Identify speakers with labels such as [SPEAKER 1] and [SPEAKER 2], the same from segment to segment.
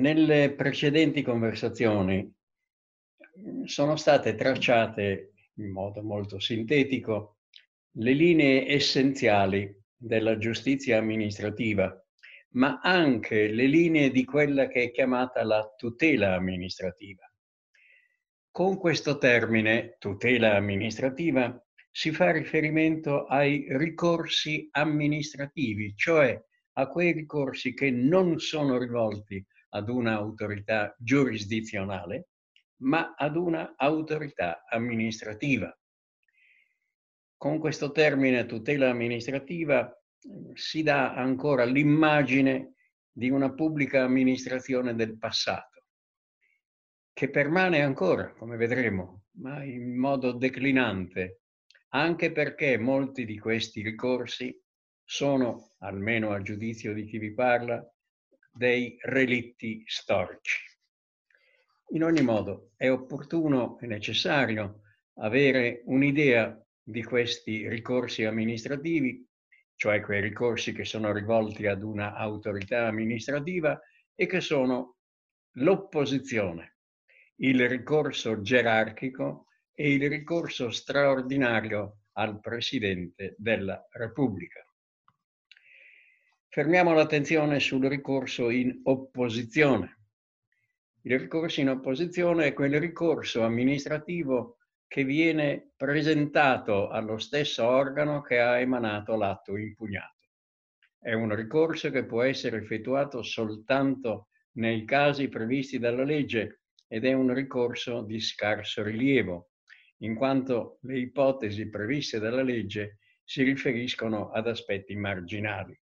[SPEAKER 1] Nelle precedenti conversazioni sono state tracciate in modo molto sintetico le linee essenziali della giustizia amministrativa, ma anche le linee di quella che è chiamata la tutela amministrativa. Con questo termine, tutela amministrativa, si fa riferimento ai ricorsi amministrativi, cioè a quei ricorsi che non sono rivolti ad un'autorità giurisdizionale, ma ad una autorità amministrativa. Con questo termine tutela amministrativa si dà ancora l'immagine di una pubblica amministrazione del passato, che permane ancora, come vedremo, ma in modo declinante, anche perché molti di questi ricorsi sono, almeno a giudizio di chi vi parla, dei relitti storici. In ogni modo è opportuno e necessario avere un'idea di questi ricorsi amministrativi, cioè quei ricorsi che sono rivolti ad una autorità amministrativa e che sono l'opposizione, il ricorso gerarchico e il ricorso straordinario al Presidente della Repubblica. Fermiamo l'attenzione sul ricorso in opposizione. Il ricorso in opposizione è quel ricorso amministrativo che viene presentato allo stesso organo che ha emanato l'atto impugnato. È un ricorso che può essere effettuato soltanto nei casi previsti dalla legge ed è un ricorso di scarso rilievo, in quanto le ipotesi previste dalla legge si riferiscono ad aspetti marginali.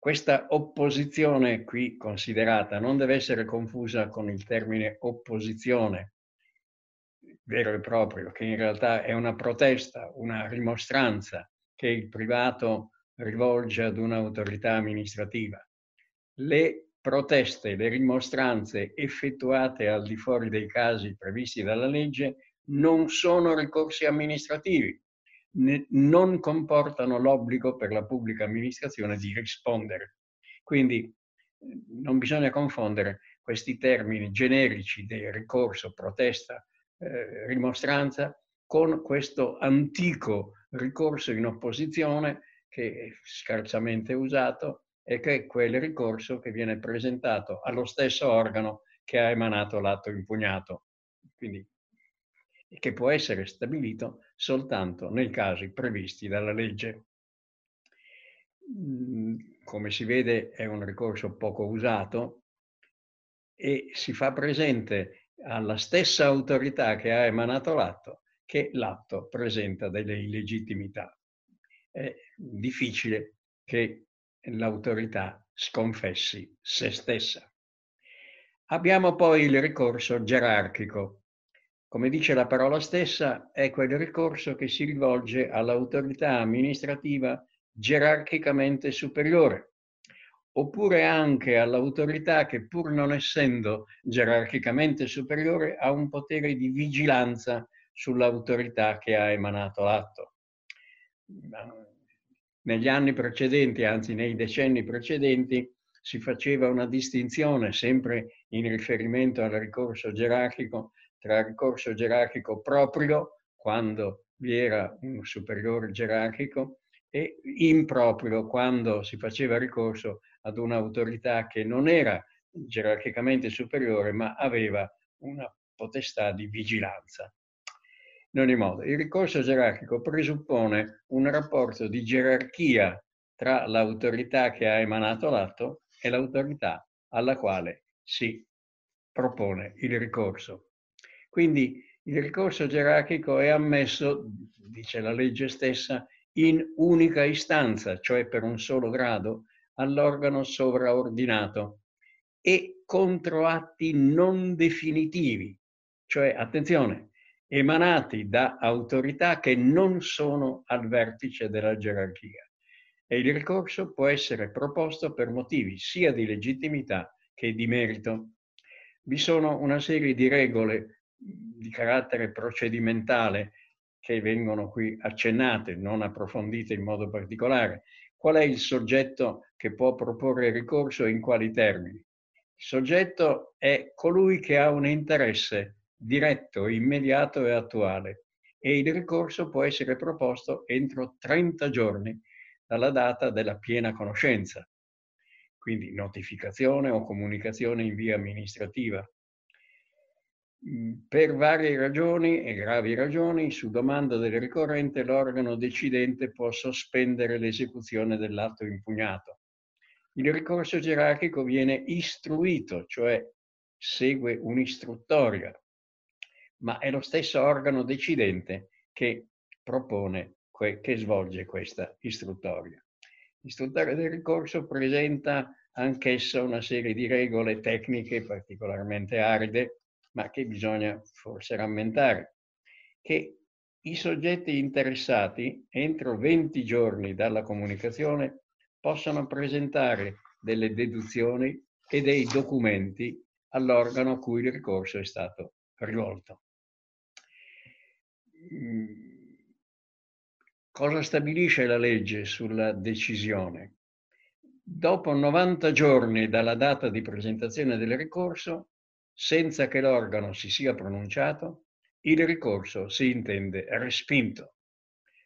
[SPEAKER 1] Questa opposizione qui considerata non deve essere confusa con il termine opposizione, vero e proprio, che in realtà è una protesta, una rimostranza che il privato rivolge ad un'autorità amministrativa. Le proteste, le rimostranze effettuate al di fuori dei casi previsti dalla legge non sono ricorsi amministrativi, non comportano l'obbligo per la pubblica amministrazione di rispondere. Quindi non bisogna confondere questi termini generici di ricorso, protesta, eh, rimostranza con questo antico ricorso in opposizione che è scarsamente usato e che è quel ricorso che viene presentato allo stesso organo che ha emanato l'atto impugnato. Quindi che può essere stabilito soltanto nei casi previsti dalla legge. Mm, come si vede è un ricorso poco usato e si fa presente alla stessa autorità che ha emanato l'atto che l'atto presenta delle illegittimità. È difficile che l'autorità sconfessi se stessa. Abbiamo poi il ricorso gerarchico, come dice la parola stessa, è quel ricorso che si rivolge all'autorità amministrativa gerarchicamente superiore, oppure anche all'autorità che pur non essendo gerarchicamente superiore ha un potere di vigilanza sull'autorità che ha emanato l'atto. Negli anni precedenti, anzi nei decenni precedenti, si faceva una distinzione sempre in riferimento al ricorso gerarchico tra ricorso gerarchico proprio, quando vi era un superiore gerarchico, e improprio, quando si faceva ricorso ad un'autorità che non era gerarchicamente superiore, ma aveva una potestà di vigilanza. In ogni modo, il ricorso gerarchico presuppone un rapporto di gerarchia tra l'autorità che ha emanato l'atto e l'autorità alla quale si propone il ricorso. Quindi il ricorso gerarchico è ammesso, dice la legge stessa, in unica istanza, cioè per un solo grado, all'organo sovraordinato e contro atti non definitivi, cioè, attenzione, emanati da autorità che non sono al vertice della gerarchia. E il ricorso può essere proposto per motivi sia di legittimità che di merito. Vi sono una serie di regole di carattere procedimentale che vengono qui accennate, non approfondite in modo particolare. Qual è il soggetto che può proporre ricorso e in quali termini? Il soggetto è colui che ha un interesse diretto, immediato e attuale e il ricorso può essere proposto entro 30 giorni dalla data della piena conoscenza, quindi notificazione o comunicazione in via amministrativa. Mm, per varie ragioni e gravi ragioni, su domanda del ricorrente, l'organo decidente può sospendere l'esecuzione dell'atto impugnato. Il ricorso gerarchico viene istruito, cioè segue un'istruttoria, ma è lo stesso organo decidente che propone, che svolge questa istruttoria. L'istruttoria del ricorso presenta anch'essa una serie di regole tecniche particolarmente aride ma che bisogna forse rammentare, che i soggetti interessati entro 20 giorni dalla comunicazione possano presentare delle deduzioni e dei documenti all'organo a cui il ricorso è stato rivolto. Mm. Cosa stabilisce la legge sulla decisione? Dopo 90 giorni dalla data di presentazione del ricorso, senza che l'organo si sia pronunciato, il ricorso si intende respinto.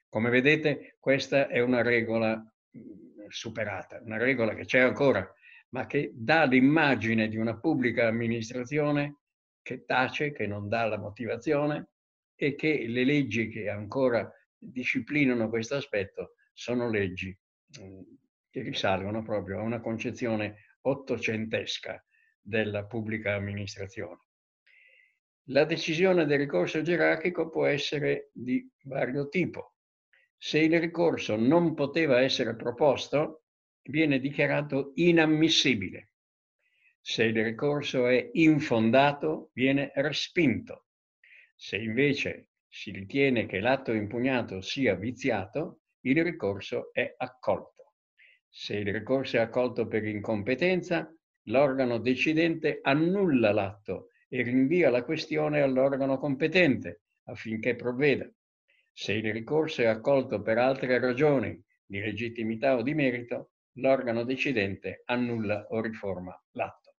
[SPEAKER 1] Come vedete, questa è una regola mm, superata, una regola che c'è ancora, ma che dà l'immagine di una pubblica amministrazione che tace, che non dà la motivazione e che le leggi che ancora disciplinano questo aspetto sono leggi mm, che risalgono proprio a una concezione ottocentesca della pubblica amministrazione. La decisione del ricorso gerarchico può essere di vario tipo. Se il ricorso non poteva essere proposto, viene dichiarato inammissibile. Se il ricorso è infondato, viene respinto. Se invece si ritiene che l'atto impugnato sia viziato, il ricorso è accolto. Se il ricorso è accolto per incompetenza, l'organo decidente annulla l'atto e rinvia la questione all'organo competente affinché provveda. Se il ricorso è accolto per altre ragioni di legittimità o di merito, l'organo decidente annulla o riforma l'atto.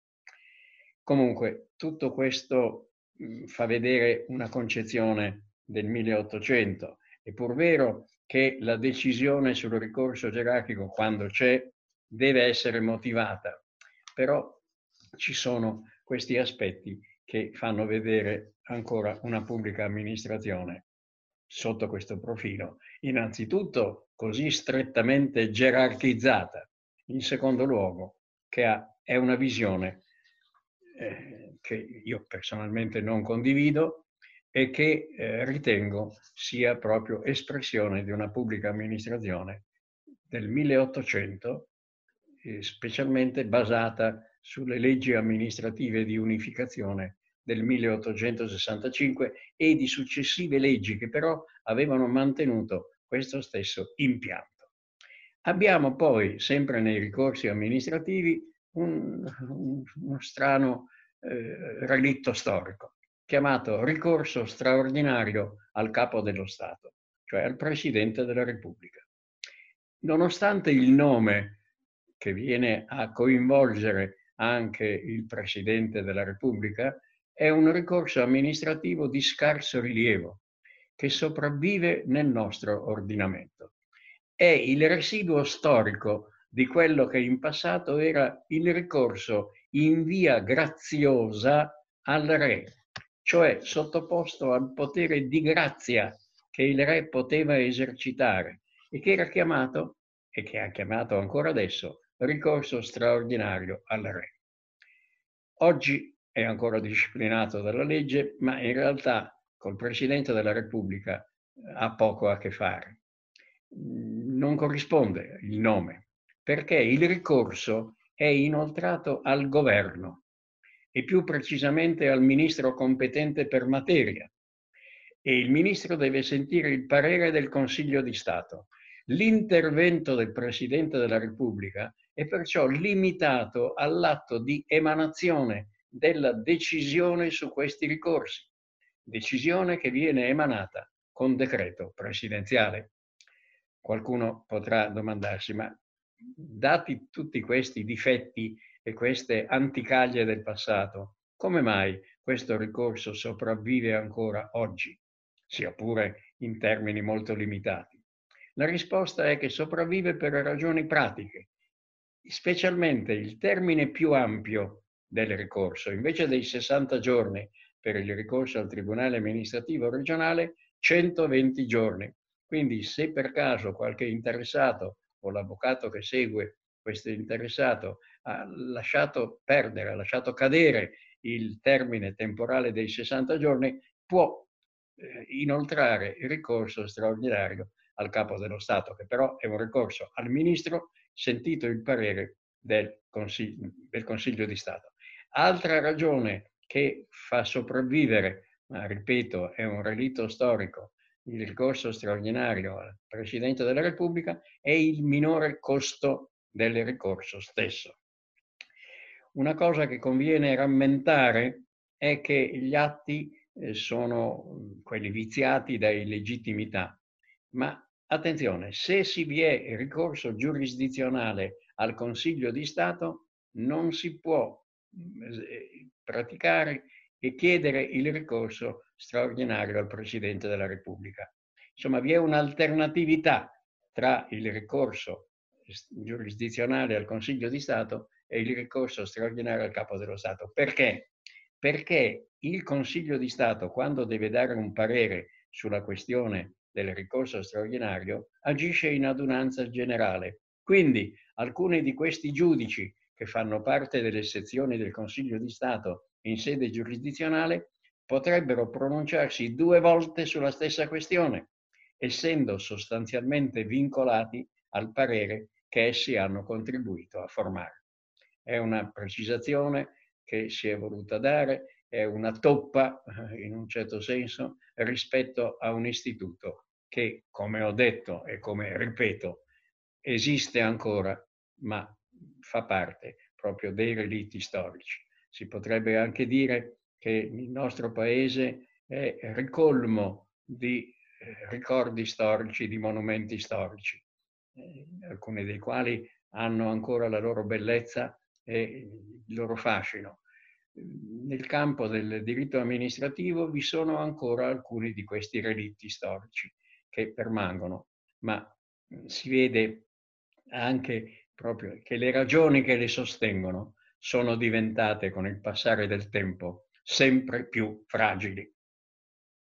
[SPEAKER 1] Comunque, tutto questo mh, fa vedere una concezione del 1800. È pur vero che la decisione sul ricorso gerarchico, quando c'è, deve essere motivata, però ci sono questi aspetti che fanno vedere ancora una pubblica amministrazione sotto questo profilo. Innanzitutto così strettamente gerarchizzata, in secondo luogo che ha, è una visione eh, che io personalmente non condivido e che eh, ritengo sia proprio espressione di una pubblica amministrazione del 1800 specialmente basata sulle leggi amministrative di unificazione del 1865 e di successive leggi che però avevano mantenuto questo stesso impianto. Abbiamo poi, sempre nei ricorsi amministrativi, un, un, uno strano eh, relitto storico, chiamato ricorso straordinario al capo dello Stato, cioè al Presidente della Repubblica. Nonostante il nome che viene a coinvolgere anche il Presidente della Repubblica, è un ricorso amministrativo di scarso rilievo che sopravvive nel nostro ordinamento. È il residuo storico di quello che in passato era il ricorso in via graziosa al re, cioè sottoposto al potere di grazia che il re poteva esercitare e che era chiamato, e che ha chiamato ancora adesso, ricorso straordinario al re. Oggi è ancora disciplinato dalla legge, ma in realtà col Presidente della Repubblica eh, ha poco a che fare. Non corrisponde il nome, perché il ricorso è inoltrato al governo e più precisamente al ministro competente per materia. E il ministro deve sentire il parere del Consiglio di Stato. L'intervento del Presidente della Repubblica è perciò limitato all'atto di emanazione della decisione su questi ricorsi, decisione che viene emanata con decreto presidenziale. Qualcuno potrà domandarsi, ma dati tutti questi difetti e queste anticaglie del passato, come mai questo ricorso sopravvive ancora oggi, sia pure in termini molto limitati? La risposta è che sopravvive per ragioni pratiche, specialmente il termine più ampio del ricorso, invece dei 60 giorni per il ricorso al Tribunale amministrativo regionale, 120 giorni. Quindi se per caso qualche interessato o l'avvocato che segue questo interessato ha lasciato perdere, ha lasciato cadere il termine temporale dei 60 giorni, può eh, inoltrare il ricorso straordinario al capo dello Stato, che però è un ricorso al Ministro, sentito il parere del Consiglio, del Consiglio di Stato. Altra ragione che fa sopravvivere, ma ripeto, è un relitto storico, il ricorso straordinario al Presidente della Repubblica è il minore costo del ricorso stesso. Una cosa che conviene rammentare è che gli atti eh, sono quelli viziati da illegittimità, ma attenzione, se si vi è ricorso giurisdizionale al Consiglio di Stato, non si può eh, praticare e chiedere il ricorso straordinario al Presidente della Repubblica. Insomma, vi è un'alternatività tra il ricorso giurisdizionale al Consiglio di Stato e il ricorso straordinario al Capo dello Stato. Perché? Perché il Consiglio di Stato, quando deve dare un parere sulla questione del ricorso straordinario, agisce in adunanza generale. Quindi alcuni di questi giudici che fanno parte delle sezioni del Consiglio di Stato in sede giurisdizionale potrebbero pronunciarsi due volte sulla stessa questione, essendo sostanzialmente vincolati al parere che essi hanno contribuito a formare. È una precisazione che si è voluta dare, è una toppa, eh, in un certo senso, rispetto a un istituto che, come ho detto e come ripeto, esiste ancora, ma fa parte proprio dei relitti storici. Si potrebbe anche dire che il nostro paese è ricolmo di eh, ricordi storici, di monumenti storici, eh, alcuni dei quali hanno ancora la loro bellezza e il loro fascino. Nel campo del diritto amministrativo vi sono ancora alcuni di questi relitti storici che permangono, ma si vede anche proprio che le ragioni che le sostengono sono diventate con il passare del tempo sempre più fragili.